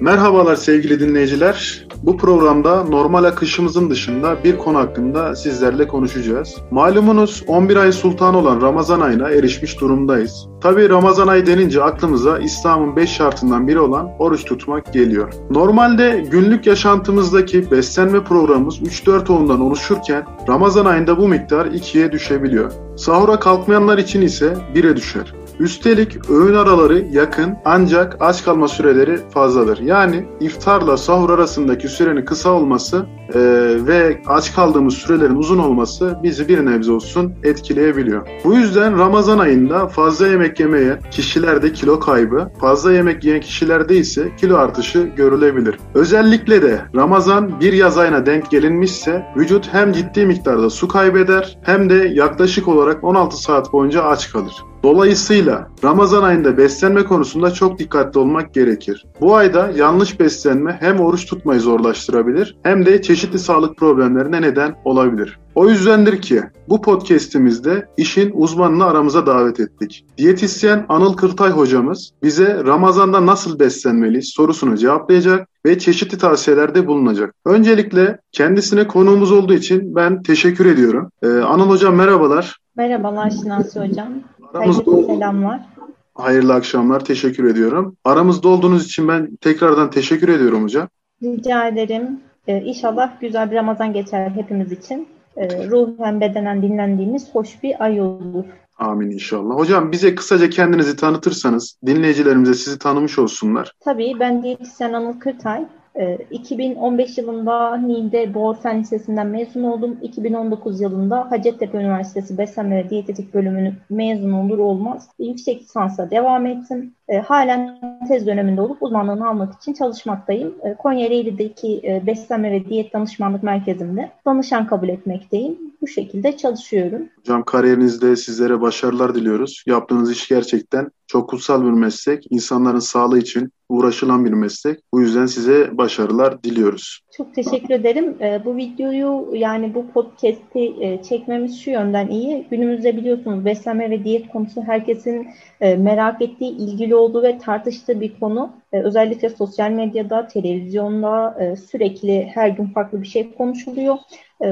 Merhabalar sevgili dinleyiciler. Bu programda normal akışımızın dışında bir konu hakkında sizlerle konuşacağız. Malumunuz 11 ay sultan olan Ramazan ayına erişmiş durumdayız. Tabi Ramazan ayı denince aklımıza İslam'ın 5 şartından biri olan oruç tutmak geliyor. Normalde günlük yaşantımızdaki beslenme programımız 3-4 öğünden oluşurken Ramazan ayında bu miktar 2'ye düşebiliyor. Sahura kalkmayanlar için ise 1'e düşer. Üstelik öğün araları yakın ancak aç kalma süreleri fazladır. Yani iftarla sahur arasındaki sürenin kısa olması e, ve aç kaldığımız sürelerin uzun olması bizi bir nebze olsun etkileyebiliyor. Bu yüzden Ramazan ayında fazla yemek yemeye kişilerde kilo kaybı, fazla yemek yiyen kişilerde ise kilo artışı görülebilir. Özellikle de Ramazan bir yaz ayına denk gelinmişse vücut hem ciddi miktarda su kaybeder hem de yaklaşık olarak 16 saat boyunca aç kalır. Dolayısıyla Ramazan ayında beslenme konusunda çok dikkatli olmak gerekir. Bu ayda yanlış beslenme hem oruç tutmayı zorlaştırabilir hem de çeşitli sağlık problemlerine neden olabilir. O yüzdendir ki bu podcast'imizde işin uzmanını aramıza davet ettik. Diyetisyen Anıl Kırtay hocamız bize Ramazan'da nasıl beslenmeliyiz sorusunu cevaplayacak ve çeşitli tavsiyelerde bulunacak. Öncelikle kendisine konuğumuz olduğu için ben teşekkür ediyorum. Ee, Anıl hocam merhabalar. Merhabalar Şinasi hocam. Aramızda selamlar. Hayırlı akşamlar. Teşekkür ediyorum. Aramızda olduğunuz için ben tekrardan teşekkür ediyorum hocam. Rica ederim. Ee, inşallah güzel bir Ramazan geçer hepimiz için. Ee, ruhen bedenen dinlendiğimiz hoş bir ay olur. Amin inşallah. Hocam bize kısaca kendinizi tanıtırsanız dinleyicilerimize sizi tanımış olsunlar. Tabii ben diyetisyen Anıl Kırtay. 2015 ee, yılında Niğde Boğaz Fen Lisesi'nden mezun oldum. 2019 yılında Hacettepe Üniversitesi Beslenme ve Diyetetik bölümünü mezun olur olmaz yüksek lisansa devam ettim. E, halen tez döneminde olup uzmanlığını almak için çalışmaktayım. E, Konya Ereğli'deki e, Beslenme ve Diyet Danışmanlık Merkezi'nde danışan kabul etmekteyim. Bu şekilde çalışıyorum. Hocam kariyerinizde sizlere başarılar diliyoruz. Yaptığınız iş gerçekten çok kutsal bir meslek. İnsanların sağlığı için uğraşılan bir meslek. Bu yüzden size başarılar diliyoruz. Çok teşekkür ederim. E, bu videoyu yani bu podcast'i e, çekmemiz şu yönden iyi. Günümüzde biliyorsunuz beslenme ve diyet konusu herkesin e, merak ettiği, ilgili olduğu ve tartıştığı bir konu. E, özellikle sosyal medyada, televizyonda sürekli her gün farklı bir şey konuşuluyor.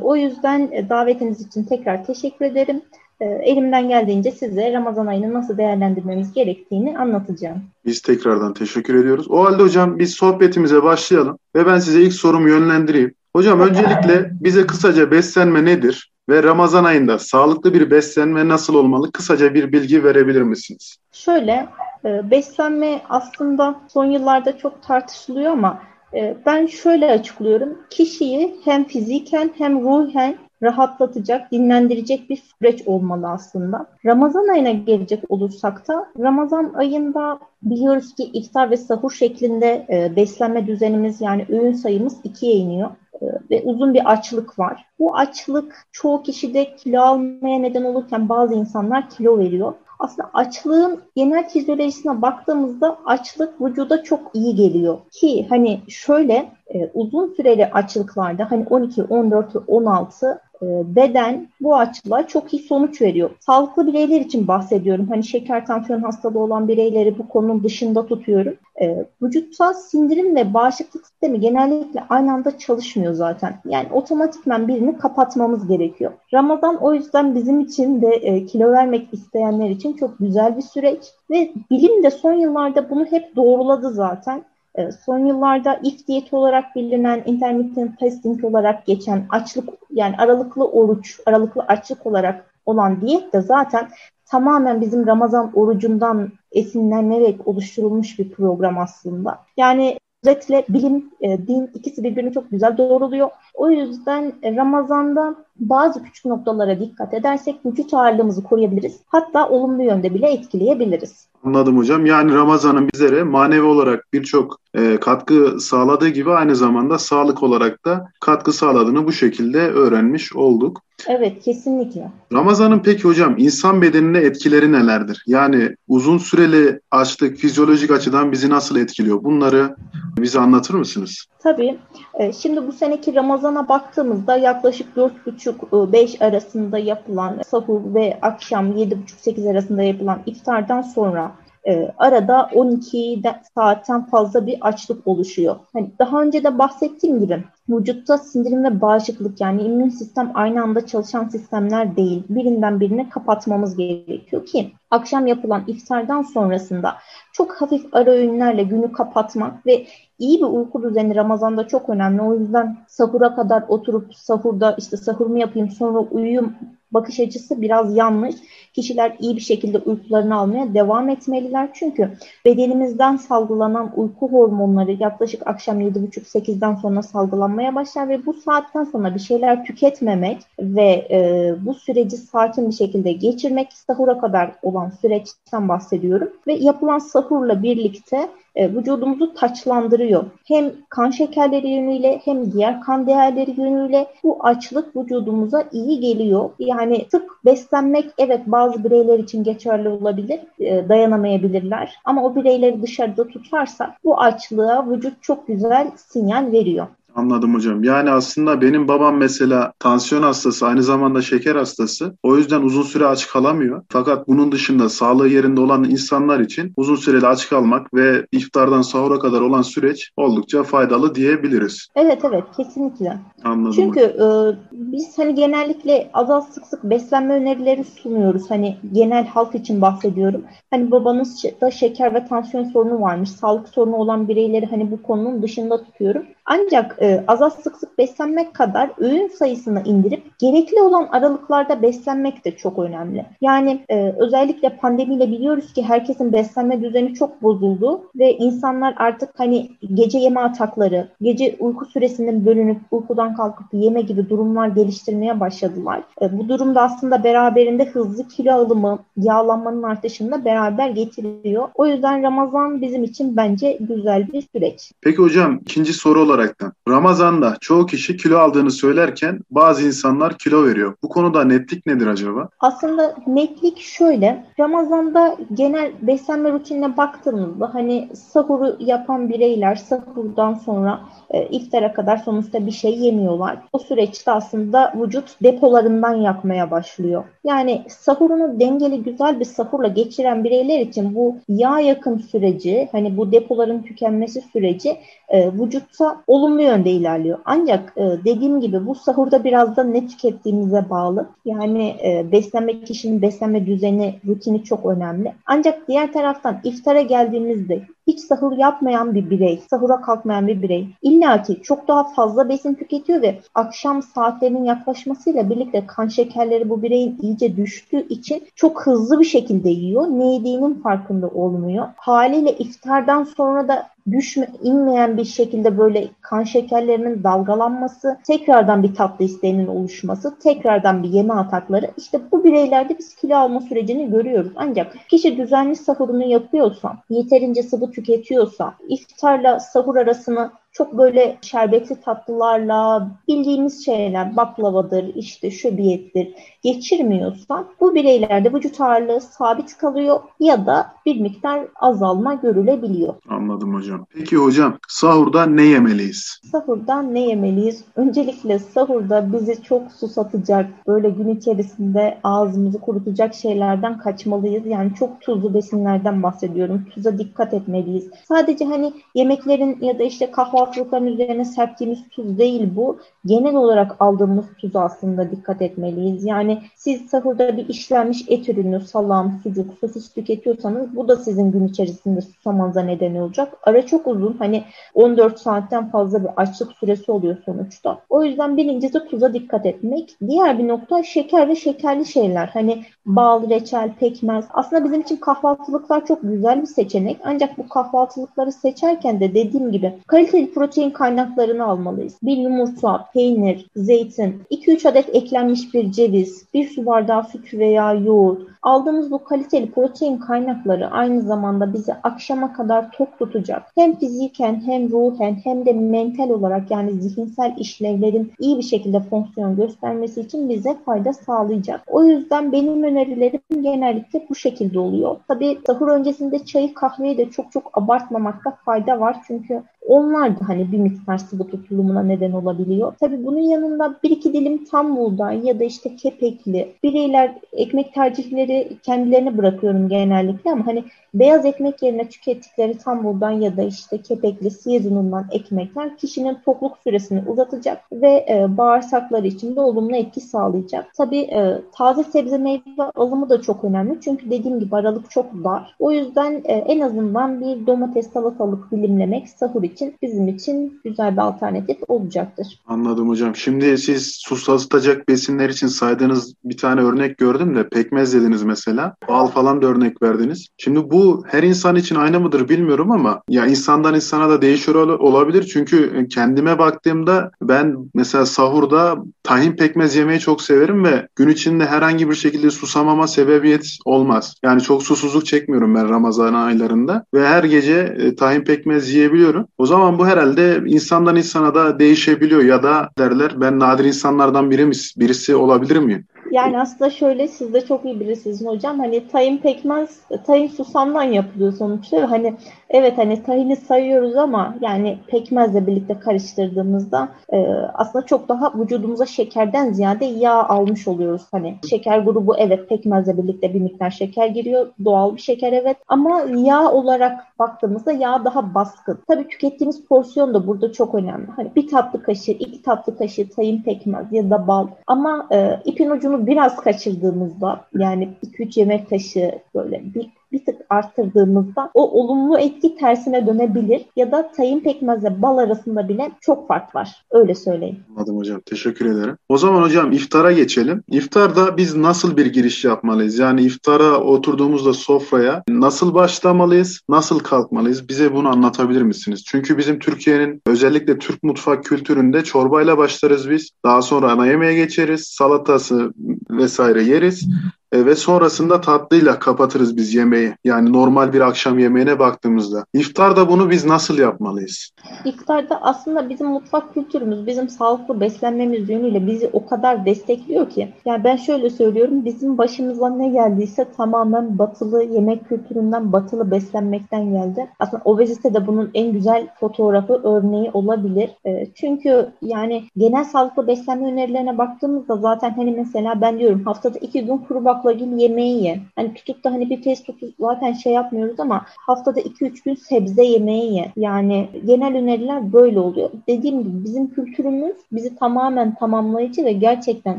O yüzden davetiniz için tekrar teşekkür ederim. E, elimden geldiğince size Ramazan ayını nasıl değerlendirmemiz gerektiğini anlatacağım. Biz tekrardan teşekkür ediyoruz. O halde hocam biz sohbetimize başlayalım ve ben size ilk sorumu yönlendireyim. Hocam öncelikle bize kısaca beslenme nedir ve Ramazan ayında sağlıklı bir beslenme nasıl olmalı? Kısaca bir bilgi verebilir misiniz? Şöyle, e, beslenme aslında son yıllarda çok tartışılıyor ama e, ben şöyle açıklıyorum. Kişiyi hem fiziken hem ruhen rahatlatacak, dinlendirecek bir süreç olmalı aslında. Ramazan ayına gelecek olursak da Ramazan ayında biliyoruz ki iftar ve sahur şeklinde e, beslenme düzenimiz yani öğün sayımız ikiye iniyor e, ve uzun bir açlık var. Bu açlık çoğu kişide kilo almaya neden olurken bazı insanlar kilo veriyor. Aslında açlığın genel fizyolojisine baktığımızda açlık vücuda çok iyi geliyor. Ki hani şöyle e, uzun süreli açlıklarda hani 12, 14 ve 16 e, beden bu açılar çok iyi sonuç veriyor. Sağlıklı bireyler için bahsediyorum. Hani şeker tansiyon hastalığı olan bireyleri bu konunun dışında tutuyorum. E, vücutsal sindirim ve bağışıklık sistemi genellikle aynı anda çalışmıyor zaten. Yani otomatikman birini kapatmamız gerekiyor. Ramazan o yüzden bizim için de e, kilo vermek isteyenler için çok güzel bir süreç ve bilim de son yıllarda bunu hep doğruladı zaten. Ee, son yıllarda if diyet olarak bilinen intermittent fasting olarak geçen açlık yani aralıklı oruç, aralıklı açlık olarak olan diyet de zaten tamamen bizim Ramazan orucundan esinlenerek oluşturulmuş bir program aslında. Yani özetle bilim, e, din ikisi birbirini çok güzel doğruluyor. O yüzden Ramazan'da bazı küçük noktalara dikkat edersek vücut ağırlığımızı koruyabiliriz. Hatta olumlu yönde bile etkileyebiliriz. Anladım hocam. Yani Ramazan'ın bizlere manevi olarak birçok e, katkı sağladığı gibi aynı zamanda sağlık olarak da katkı sağladığını bu şekilde öğrenmiş olduk. Evet kesinlikle. Ramazan'ın peki hocam insan bedenine etkileri nelerdir? Yani uzun süreli açlık fizyolojik açıdan bizi nasıl etkiliyor? Bunları bize anlatır mısınız? Tabii. E, şimdi bu seneki Ramazan'a baktığımızda yaklaşık 4,5 4.30-5 e, arasında yapılan sahur ve akşam 7.30-8 arasında yapılan iftardan sonra e, arada 12 saatten fazla bir açlık oluşuyor. Hani daha önce de bahsettiğim gibi vücutta sindirim ve bağışıklık yani immün sistem aynı anda çalışan sistemler değil. Birinden birine kapatmamız gerekiyor ki akşam yapılan iftardan sonrasında çok hafif ara öğünlerle günü kapatmak ve iyi bir uyku düzeni Ramazan'da çok önemli. O yüzden sahura kadar oturup sahurda işte sahurumu yapayım sonra uyuyum bakış açısı biraz yanlış. Kişiler iyi bir şekilde uykularını almaya devam etmeliler. Çünkü bedenimizden salgılanan uyku hormonları yaklaşık akşam 7.30-8'den sonra salgılanmaya başlar ve bu saatten sonra bir şeyler tüketmemek ve e, bu süreci sakin bir şekilde geçirmek sahura kadar olan süreçten bahsediyorum. Ve yapılan sahurla birlikte e, vücudumuzu taçlandırıyor. Hem kan şekerleri yönüyle hem diğer kan değerleri yönüyle bu açlık vücudumuza iyi geliyor. Yani sık beslenmek evet bazı bireyler için geçerli olabilir, e, dayanamayabilirler. Ama o bireyleri dışarıda tutarsa bu açlığa vücut çok güzel sinyal veriyor. Anladım hocam. Yani aslında benim babam mesela tansiyon hastası, aynı zamanda şeker hastası. O yüzden uzun süre aç kalamıyor. Fakat bunun dışında sağlığı yerinde olan insanlar için uzun süreli aç kalmak ve iftardan sahura kadar olan süreç oldukça faydalı diyebiliriz. Evet evet kesinlikle. Anladım. Çünkü e, biz hani genellikle az az sık sık beslenme önerileri sunuyoruz. Hani genel halk için bahsediyorum. Hani babanız da şeker ve tansiyon sorunu varmış. Sağlık sorunu olan bireyleri hani bu konunun dışında tutuyorum. Ancak e, az az sık sık beslenmek kadar öğün sayısını indirip gerekli olan aralıklarda beslenmek de çok önemli. Yani e, özellikle pandemiyle biliyoruz ki herkesin beslenme düzeni çok bozuldu ve insanlar artık hani gece yeme atakları, gece uyku süresinin bölünüp uykudan kalkıp yeme gibi durumlar geliştirmeye başladılar. E, bu durumda aslında beraberinde hızlı kilo alımı, yağlanmanın artışını da beraber getiriyor. O yüzden Ramazan bizim için bence güzel bir süreç. Peki hocam ikinci soru olaraktan Ramazan'da çoğu kişi kilo aldığını söylerken bazı insanlar kilo veriyor. Bu konuda netlik nedir acaba? Aslında netlik şöyle. Ramazan'da genel beslenme rutinine baktığımızda hani sahuru yapan bireyler sahurdan sonra e, iftara kadar sonuçta bir şey yemiyorlar. O süreçte aslında vücut depolarından yakmaya başlıyor. Yani sahurunu dengeli güzel bir sahurla geçiren bireyler için bu yağ yakım süreci hani bu depoların tükenmesi süreci e, vücutta olumlu yönde ilerliyor. Ancak e, dediğim gibi bu sahurda biraz da ne tükettiğimize bağlı. Yani e, beslenme kişinin beslenme düzeni, rutini çok önemli. Ancak diğer taraftan iftara geldiğimizde hiç sahur yapmayan bir birey, sahura kalkmayan bir birey illaki çok daha fazla besin tüketiyor ve akşam saatlerinin yaklaşmasıyla birlikte kan şekerleri bu bireyin iyice düştüğü için çok hızlı bir şekilde yiyor. Ne yediğinin farkında olmuyor. Haliyle iftardan sonra da düşme, inmeyen bir şekilde böyle kan şekerlerinin dalgalanması, tekrardan bir tatlı isteğinin oluşması, tekrardan bir yeme atakları. İşte bu bireylerde biz kilo alma sürecini görüyoruz. Ancak kişi düzenli sahurunu yapıyorsa, yeterince sıvı tüketiyorsa, iftarla sahur arasını çok böyle şerbetli tatlılarla bildiğimiz şeyler baklavadır, işte şöbiyettir geçirmiyorsan bu bireylerde vücut ağırlığı sabit kalıyor ya da bir miktar azalma görülebiliyor. Anladım hocam. Peki hocam sahurda ne yemeliyiz? Sahurda ne yemeliyiz? Öncelikle sahurda bizi çok susatacak, böyle gün içerisinde ağzımızı kurutacak şeylerden kaçmalıyız. Yani çok tuzlu besinlerden bahsediyorum. Tuza dikkat etmeliyiz. Sadece hani yemeklerin ya da işte kahvaltı kahvaltılıkların üzerine serptiğimiz tuz değil bu. Genel olarak aldığımız tuzu aslında dikkat etmeliyiz. Yani siz sahurda bir işlenmiş et ürünü, salam, sucuk, sosis tüketiyorsanız bu da sizin gün içerisinde susamanıza neden olacak. Ara çok uzun. Hani 14 saatten fazla bir açlık süresi oluyor sonuçta. O yüzden birincisi tuza dikkat etmek. Diğer bir nokta şeker ve şekerli şeyler. Hani bal, reçel, pekmez. Aslında bizim için kahvaltılıklar çok güzel bir seçenek. Ancak bu kahvaltılıkları seçerken de dediğim gibi kaliteli protein kaynaklarını almalıyız. Bir yumurta, peynir, zeytin, 2-3 adet eklenmiş bir ceviz, bir su bardağı süt veya yoğurt. Aldığımız bu kaliteli protein kaynakları aynı zamanda bizi akşama kadar tok tutacak. Hem fiziken hem ruhen hem de mental olarak yani zihinsel işlevlerin iyi bir şekilde fonksiyon göstermesi için bize fayda sağlayacak. O yüzden benim önerilerim genellikle bu şekilde oluyor. Tabii sahur öncesinde çayı kahveyi de çok çok abartmamakta fayda var. Çünkü onlar da hani bir miktar sıvı tutulumuna neden olabiliyor. Tabii bunun yanında bir iki dilim tam buğday ya da işte kepekli bireyler ekmek tercihleri kendilerine bırakıyorum genellikle ama hani beyaz ekmek yerine tükettikleri tam buğday ya da işte kepekli siyez unundan ekmekler kişinin tokluk süresini uzatacak ve e, bağırsakları için de olumlu etki sağlayacak. Tabii e, taze sebze meyve alımı da çok önemli çünkü dediğim gibi aralık çok dar. O yüzden e, en azından bir domates salatalık dilimlemek sahur için bizim için güzel bir alternatif olacaktır. Anladım hocam. Şimdi siz susatacak besinler için saydığınız bir tane örnek gördüm de pekmez dediniz mesela. Bal falan da örnek verdiniz. Şimdi bu her insan için aynı mıdır bilmiyorum ama ya insandan insana da değişiyor olabilir. Çünkü kendime baktığımda ben mesela sahurda tahin pekmez yemeyi çok severim ve gün içinde herhangi bir şekilde susamama sebebiyet olmaz. Yani çok susuzluk çekmiyorum ben Ramazan aylarında ve her gece e, tahin pekmez yiyebiliyorum. O zaman bu herhalde insandan insana da değişebiliyor ya da derler ben nadir insanlardan biri birisi olabilir miyim? Yani aslında şöyle siz de çok iyi birisiniz hocam. Hani tayin pekmez, tayin susamdan yapılıyor sonuçta. Hani evet hani tahini sayıyoruz ama yani pekmezle birlikte karıştırdığımızda e, aslında çok daha vücudumuza şekerden ziyade yağ almış oluyoruz. Hani şeker grubu evet pekmezle birlikte bir miktar şeker giriyor. Doğal bir şeker evet ama yağ olarak baktığımızda yağ daha baskın. Tabii tükettiğimiz porsiyon da burada çok önemli. Hani bir tatlı kaşığı, iki tatlı kaşığı tayin pekmez ya da bal ama e, ipin ucunu biraz kaçırdığımızda yani 2-3 yemek kaşığı böyle bir bir tık arttırdığımızda o olumlu etki tersine dönebilir ya da tayin pekmezle bal arasında bile çok fark var. Öyle söyleyeyim. Anladım hocam. Teşekkür ederim. O zaman hocam iftara geçelim. İftarda biz nasıl bir giriş yapmalıyız? Yani iftara oturduğumuzda sofraya nasıl başlamalıyız? Nasıl kalkmalıyız? Bize bunu anlatabilir misiniz? Çünkü bizim Türkiye'nin özellikle Türk mutfak kültüründe çorbayla başlarız biz. Daha sonra ana yemeğe geçeriz. Salatası vesaire yeriz. E, ve sonrasında tatlıyla kapatırız biz yemeği. Yani normal bir akşam yemeğine baktığımızda. İftarda bunu biz nasıl yapmalıyız? İftarda aslında bizim mutfak kültürümüz, bizim sağlıklı beslenmemiz yönüyle bizi o kadar destekliyor ki. Yani ben şöyle söylüyorum, bizim başımıza ne geldiyse tamamen batılı yemek kültüründen, batılı beslenmekten geldi. Aslında obezite de bunun en güzel fotoğrafı, örneği olabilir. E, çünkü yani genel sağlıklı beslenme önerilerine baktığımızda zaten hani mesela ben diyorum haftada iki gün kuru baklagil yemeği ye. Hani tutup da hani bir fast food zaten şey yapmıyoruz ama haftada 2-3 gün sebze yemeği ye. Yani genel öneriler böyle oluyor. Dediğim gibi bizim kültürümüz bizi tamamen tamamlayıcı ve gerçekten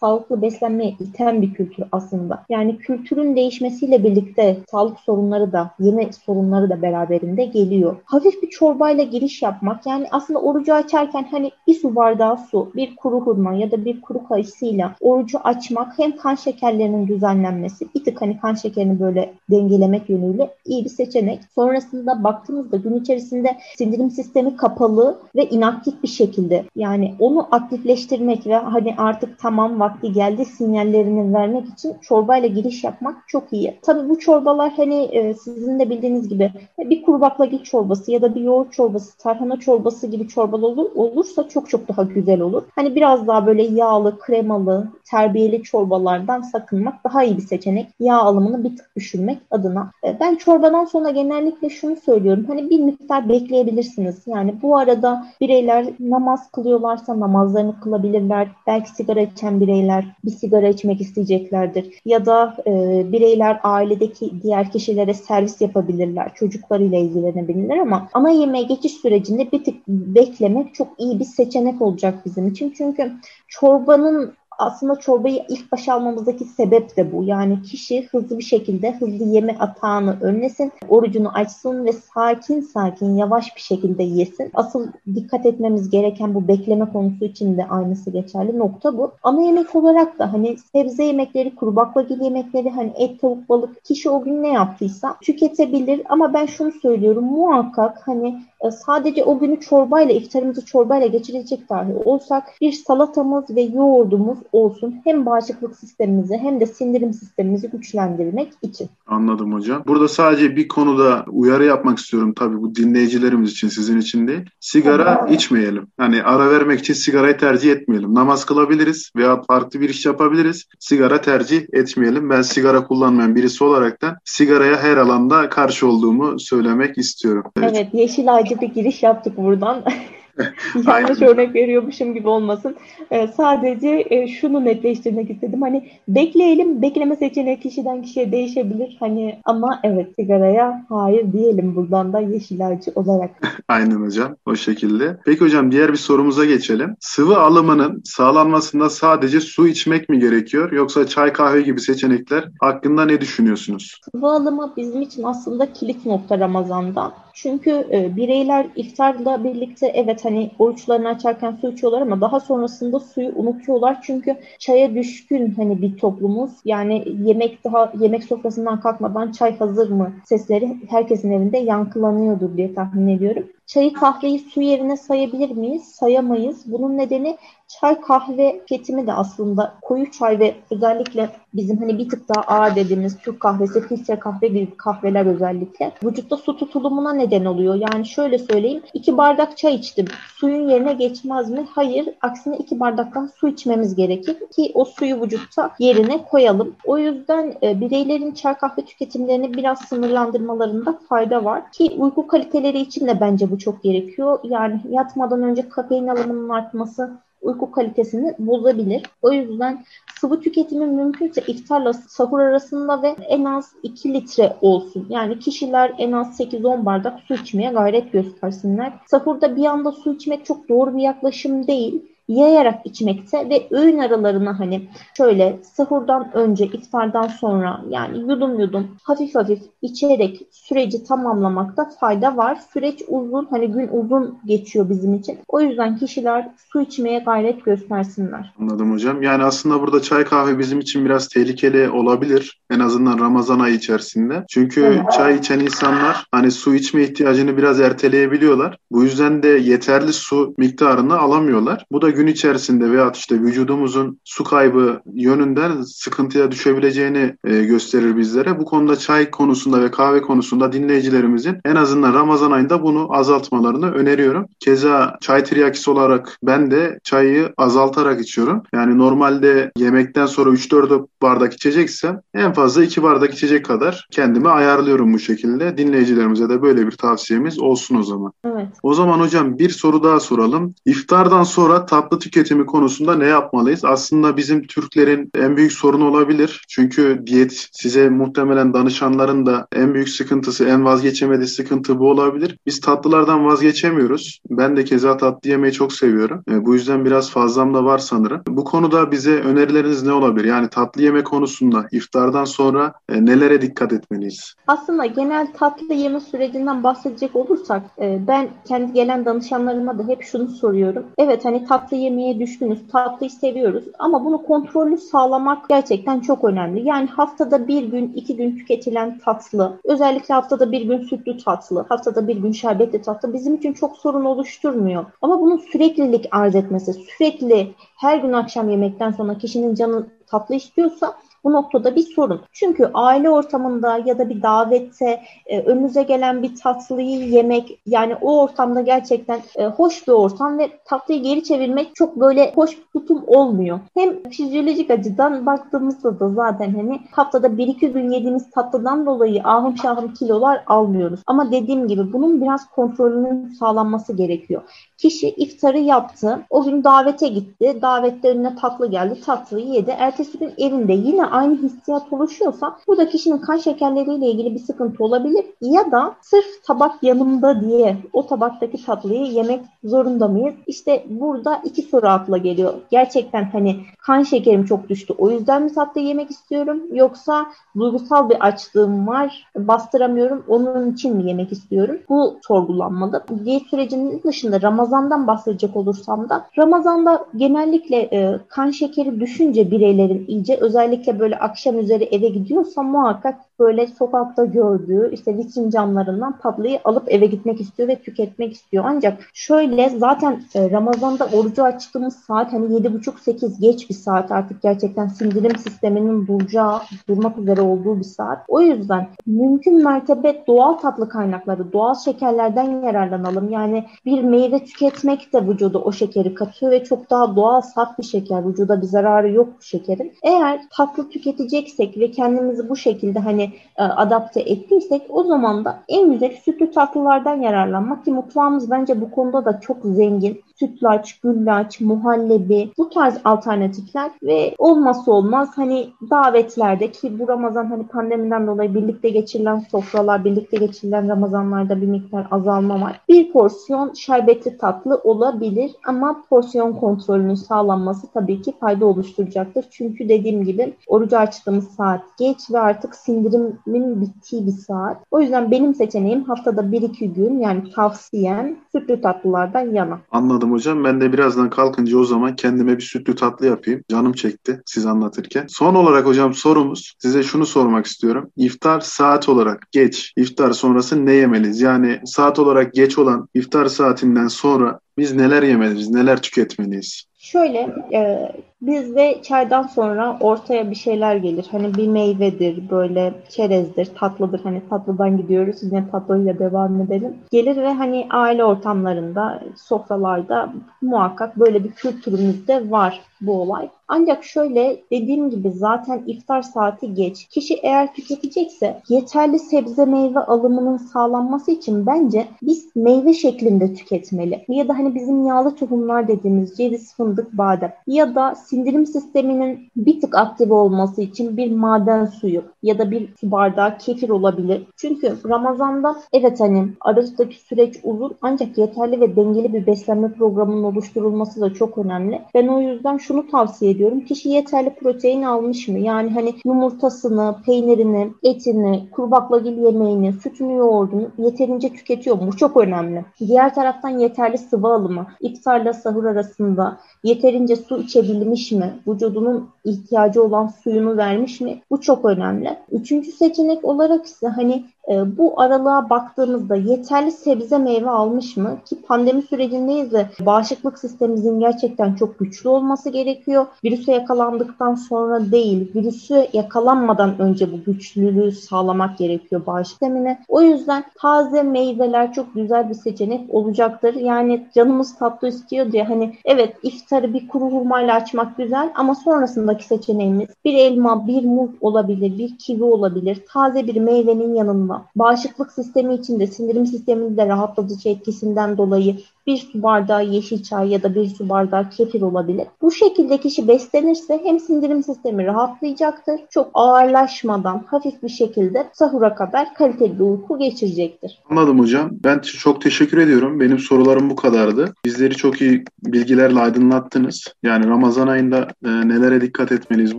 sağlıklı beslenmeye iten bir kültür aslında. Yani kültürün değişmesiyle birlikte sağlık sorunları da, yeme sorunları da beraberinde geliyor. Hafif bir çorbayla giriş yapmak yani aslında orucu açarken hani bir su bardağı su, bir kuru hurma ya da bir kuru kayısıyla orucu açmak hem kan şekerlerinin düzenlenmesi düzenlenmesi bir tık hani kan şekerini böyle dengelemek yönüyle iyi bir seçenek. Sonrasında baktığımızda gün içerisinde sindirim sistemi kapalı ve inaktif bir şekilde yani onu aktifleştirmek ve hani artık tamam vakti geldi sinyallerini vermek için çorbayla giriş yapmak çok iyi. Tabii bu çorbalar hani e, sizin de bildiğiniz gibi bir kuru çorbası ya da bir yoğurt çorbası, tarhana çorbası gibi çorbalar olur, olursa çok çok daha güzel olur. Hani biraz daha böyle yağlı, kremalı, terbiyeli çorbalardan sakınmak daha iyi bir seçenek. Yağ alımını bir tık düşürmek adına. E, ben çorbadan sonra genellikle şunu söylüyorum. Hani bir miktar bekleyebilirsiniz. Yani bu arada bireyler namaz kılıyorlarsa namazlarını kılabilirler. Belki sigara içen bireyler bir sigara içmek isteyeceklerdir. Ya da e, bireyler ailedeki diğer kişilere servis yapabilirler. Çocuklarıyla ilgilenebilirler ama ana yemeğe geçiş sürecinde bir tık beklemek çok iyi bir seçenek olacak bizim için. Çünkü çorbanın aslında çorbayı ilk başa almamızdaki sebep de bu. Yani kişi hızlı bir şekilde hızlı yeme atağını önlesin, orucunu açsın ve sakin sakin yavaş bir şekilde yesin. Asıl dikkat etmemiz gereken bu bekleme konusu için de aynısı geçerli nokta bu. Ana yemek olarak da hani sebze yemekleri, kuru baklagil yemekleri, hani et, tavuk, balık kişi o gün ne yaptıysa tüketebilir ama ben şunu söylüyorum muhakkak hani sadece o günü çorbayla, iftarımızı çorbayla geçirecek dahi olsak bir salatamız ve yoğurdumuz olsun. Hem bağışıklık sistemimizi hem de sindirim sistemimizi güçlendirmek için. Anladım hocam. Burada sadece bir konuda uyarı yapmak istiyorum tabii bu dinleyicilerimiz için sizin için değil. Sigara evet. içmeyelim. Hani ara vermek için sigarayı tercih etmeyelim. Namaz kılabiliriz veya farklı bir iş yapabiliriz. Sigara tercih etmeyelim. Ben sigara kullanmayan birisi olaraktan sigaraya her alanda karşı olduğumu söylemek istiyorum. Evet, evet yeşil ağacı bir giriş yaptık buradan. Yanlış örnek veriyormuşum gibi olmasın. Ee, sadece e, şunu netleştirmek istedim. Hani bekleyelim. Bekleme seçeneği kişiden kişiye değişebilir. Hani ama evet sigaraya hayır diyelim buradan da yeşilacı olarak. Aynen hocam. O şekilde. Peki hocam diğer bir sorumuza geçelim. Sıvı alımının sağlanmasında sadece su içmek mi gerekiyor yoksa çay kahve gibi seçenekler hakkında ne düşünüyorsunuz? Sıvı alımı bizim için aslında kilit nokta Ramazan'da. Çünkü e, bireyler iftarla birlikte evet hani oruçlarını açarken su içiyorlar ama daha sonrasında suyu unutuyorlar. Çünkü çaya düşkün hani bir toplumuz. Yani yemek daha yemek sofrasından kalkmadan çay hazır mı sesleri herkesin evinde yankılanıyordur diye tahmin ediyorum. Çayı kahveyi su yerine sayabilir miyiz? Sayamayız. Bunun nedeni çay kahve tüketimi de aslında koyu çay ve özellikle bizim hani bir tık daha ağır dediğimiz Türk kahvesi, filtre kahve gibi kahveler özellikle vücutta su tutulumuna neden oluyor. Yani şöyle söyleyeyim. iki bardak çay içtim. Suyun yerine geçmez mi? Hayır. Aksine iki bardaktan su içmemiz gerekir ki o suyu vücutta yerine koyalım. O yüzden e, bireylerin çay kahve tüketimlerini biraz sınırlandırmalarında fayda var. Ki uyku kaliteleri için de bence bu çok gerekiyor. Yani yatmadan önce kafein alımının artması uyku kalitesini bozabilir. O yüzden sıvı tüketimi mümkünse iftarla sahur arasında ve en az 2 litre olsun. Yani kişiler en az 8-10 bardak su içmeye gayret göstersinler. Sahurda bir anda su içmek çok doğru bir yaklaşım değil yayarak içmekte ve öğün aralarına hani şöyle sahurdan önce, iftardan sonra yani yudum yudum hafif hafif içerek süreci tamamlamakta fayda var. Süreç uzun, hani gün uzun geçiyor bizim için. O yüzden kişiler su içmeye gayret göstersinler. Anladım hocam. Yani aslında burada çay kahve bizim için biraz tehlikeli olabilir. En azından Ramazan ayı içerisinde. Çünkü evet. çay içen insanlar hani su içme ihtiyacını biraz erteleyebiliyorlar. Bu yüzden de yeterli su miktarını alamıyorlar. Bu da gün içerisinde veya işte vücudumuzun su kaybı yönünden sıkıntıya düşebileceğini e, gösterir bizlere. Bu konuda çay konusunda ve kahve konusunda dinleyicilerimizin en azından Ramazan ayında bunu azaltmalarını öneriyorum. Keza çay tiryakisi olarak ben de çayı azaltarak içiyorum. Yani normalde yemekten sonra 3-4 bardak içeceksem en fazla 2 bardak içecek kadar kendimi ayarlıyorum bu şekilde. Dinleyicilerimize de böyle bir tavsiyemiz olsun o zaman. Evet. O zaman hocam bir soru daha soralım. İftardan sonra tatlı tatlı tüketimi konusunda ne yapmalıyız? Aslında bizim Türklerin en büyük sorunu olabilir. Çünkü diyet size muhtemelen danışanların da en büyük sıkıntısı, en vazgeçemediği sıkıntı bu olabilir. Biz tatlılardan vazgeçemiyoruz. Ben de keza tatlı yemeyi çok seviyorum. E, bu yüzden biraz fazlam da var sanırım. Bu konuda bize önerileriniz ne olabilir? Yani tatlı yeme konusunda iftardan sonra e, nelere dikkat etmeliyiz? Aslında genel tatlı yeme sürecinden bahsedecek olursak e, ben kendi gelen danışanlarıma da hep şunu soruyorum. Evet hani tatlı yemeye düşkünüz, tatlıyı seviyoruz ama bunu kontrollü sağlamak gerçekten çok önemli. Yani haftada bir gün, iki gün tüketilen tatlı, özellikle haftada bir gün sütlü tatlı, haftada bir gün şerbetli tatlı bizim için çok sorun oluşturmuyor. Ama bunun süreklilik arz etmesi, sürekli her gün akşam yemekten sonra kişinin canı tatlı istiyorsa bu noktada bir sorun. Çünkü aile ortamında ya da bir davette e, önünüze gelen bir tatlıyı yemek yani o ortamda gerçekten e, hoş bir ortam ve tatlıyı geri çevirmek çok böyle hoş bir tutum olmuyor. Hem fizyolojik açıdan baktığımızda da zaten hani haftada 1-2 gün yediğimiz tatlıdan dolayı ahım şahım kilolar almıyoruz. Ama dediğim gibi bunun biraz kontrolünün sağlanması gerekiyor. Kişi iftarı yaptı. O gün davete gitti. Davette önüne tatlı geldi. Tatlıyı yedi. Ertesi gün evinde yine aynı hissiyat oluşuyorsa burada kişinin kan şekerleriyle ilgili bir sıkıntı olabilir. Ya da sırf tabak yanımda diye o tabaktaki tatlıyı yemek zorunda mıyız? İşte burada iki soru akla geliyor. Gerçekten hani kan şekerim çok düştü. O yüzden mi tatlı yemek istiyorum? Yoksa duygusal bir açlığım var. Bastıramıyorum. Onun için mi yemek istiyorum? Bu sorgulanmalı. Diyet sürecinin dışında Ramazan'dan bahsedecek olursam da Ramazan'da genellikle e, kan şekeri düşünce bireylerin iyice özellikle böyle akşam üzeri eve gidiyorsa muhakkak böyle sokakta gördüğü işte vitrin camlarından tatlıyı alıp eve gitmek istiyor ve tüketmek istiyor. Ancak şöyle zaten e, Ramazan'da orucu açtığımız saat hani 7.30-8 geç bir saat artık gerçekten sindirim sisteminin duracağı, durmak üzere olduğu bir saat. O yüzden mümkün mertebe doğal tatlı kaynakları, doğal şekerlerden yararlanalım. Yani bir meyve tüketmek de vücuda o şekeri katıyor ve çok daha doğal saf bir şeker. Vücuda bir zararı yok bu şekerin. Eğer tatlı tüketeceksek ve kendimizi bu şekilde hani e, adapte ettiysek o zaman da en güzel sütlü tatlılardan yararlanmak ki mutfağımız bence bu konuda da çok zengin. Sütlaç, güllaç, muhallebi bu tarz alternatifler ve olmazsa olmaz hani davetlerde ki bu Ramazan hani pandemiden dolayı birlikte geçirilen sofralar, birlikte geçirilen Ramazanlarda bir miktar azalma var. Bir porsiyon şerbetli tatlı olabilir ama porsiyon kontrolünün sağlanması tabii ki fayda oluşturacaktır. Çünkü dediğim gibi orucu açtığımız saat geç ve artık sindirimin bittiği bir saat. O yüzden benim seçeneğim haftada 1-2 gün yani tavsiyem sütlü tatlılardan yana. Anladım hocam. Ben de birazdan kalkınca o zaman kendime bir sütlü tatlı yapayım. Canım çekti siz anlatırken. Son olarak hocam sorumuz size şunu sormak istiyorum. İftar saat olarak geç, iftar sonrası ne yemeliyiz? Yani saat olarak geç olan iftar saatinden sonra biz neler yemeliyiz, neler tüketmeliyiz? Şöyle e, bizde çaydan sonra ortaya bir şeyler gelir. Hani bir meyvedir, böyle çerezdir, tatlıdır. Hani tatlıdan gidiyoruz yine tatlıyla devam edelim. Gelir ve hani aile ortamlarında, sofralarda muhakkak böyle bir kültürümüzde var bu olay. Ancak şöyle dediğim gibi zaten iftar saati geç. Kişi eğer tüketecekse yeterli sebze meyve alımının sağlanması için bence biz meyve şeklinde tüketmeli. Ya da hani bizim yağlı tohumlar dediğimiz ceviz, fındık, badem ya da sindirim sisteminin bir tık aktif olması için bir maden suyu ya da bir su bardağı kefir olabilir. Çünkü Ramazan'da evet hani aradaki süreç uzun ancak yeterli ve dengeli bir beslenme programının oluşturulması da çok önemli. Ben o yüzden şunu tavsiye ediyorum. Kişi yeterli protein almış mı? Yani hani yumurtasını, peynirini, etini, kuru baklagil yemeğini, sütünü, yoğurdunu yeterince tüketiyor mu? Çok önemli. Diğer taraftan yeterli sıvı alımı, iftarla sahur arasında yeterince su içebilmiş mi? Vücudunun ihtiyacı olan suyunu vermiş mi? Bu çok önemli. Üçüncü seçenek olarak ise hani bu aralığa baktığımızda yeterli sebze meyve almış mı? Ki pandemi sürecindeyiz de bağışıklık sistemimizin gerçekten çok güçlü olması gerekiyor. Virüse yakalandıktan sonra değil, virüsü yakalanmadan önce bu güçlülüğü sağlamak gerekiyor bağışıklık sistemine. O yüzden taze meyveler çok güzel bir seçenek olacaktır. Yani canımız tatlı istiyor diye hani evet iftarı bir kuru hurmayla açmak güzel ama sonrasındaki seçeneğimiz bir elma, bir muz olabilir, bir kivi olabilir. Taze bir meyvenin yanında bağışıklık sistemi içinde sindirim sisteminde de rahatlatıcı etkisinden dolayı bir su bardağı yeşil çay ya da bir su bardağı kefir olabilir. Bu şekilde kişi beslenirse hem sindirim sistemi rahatlayacaktır. Çok ağırlaşmadan hafif bir şekilde sahura kadar kaliteli uyku geçirecektir. Anladım hocam. Ben çok teşekkür ediyorum. Benim sorularım bu kadardı. Bizleri çok iyi bilgilerle aydınlattınız. Yani Ramazan ayında e, nelere dikkat etmeliyiz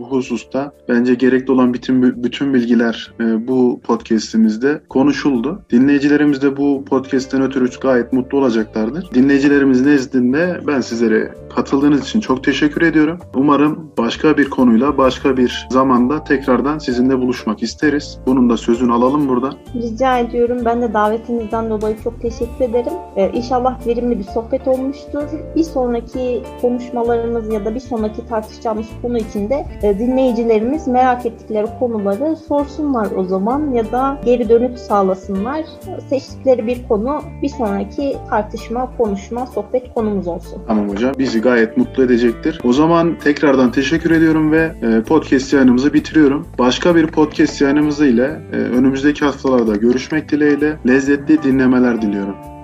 bu hususta. Bence gerekli olan bütün bütün bilgiler e, bu podcast'imizde konuşuldu. Dinleyicilerimiz de bu podcast'ten ötürü gayet mutlu olacaklardır dinleyicilerimiz nezdinde ben sizlere katıldığınız için çok teşekkür ediyorum. Umarım başka bir konuyla başka bir zamanda tekrardan sizinle buluşmak isteriz. Bunun da sözünü alalım burada. Rica ediyorum. Ben de davetinizden dolayı çok teşekkür ederim. Ee, inşallah verimli bir sohbet olmuştur. Bir sonraki konuşmalarımız ya da bir sonraki tartışacağımız konu içinde e, dinleyicilerimiz merak ettikleri konuları sorsunlar o zaman ya da geri dönüş sağlasınlar. Seçtikleri bir konu bir sonraki tartışma, konuşma, sohbet konumuz olsun. Tamam hocam. Bizi gayet mutlu edecektir. O zaman tekrardan teşekkür ediyorum ve e, podcast yayınımızı bitiriyorum. Başka bir podcast yayınımızı ile e, önümüzdeki haftalarda görüşmek dileğiyle lezzetli dinlemeler diliyorum.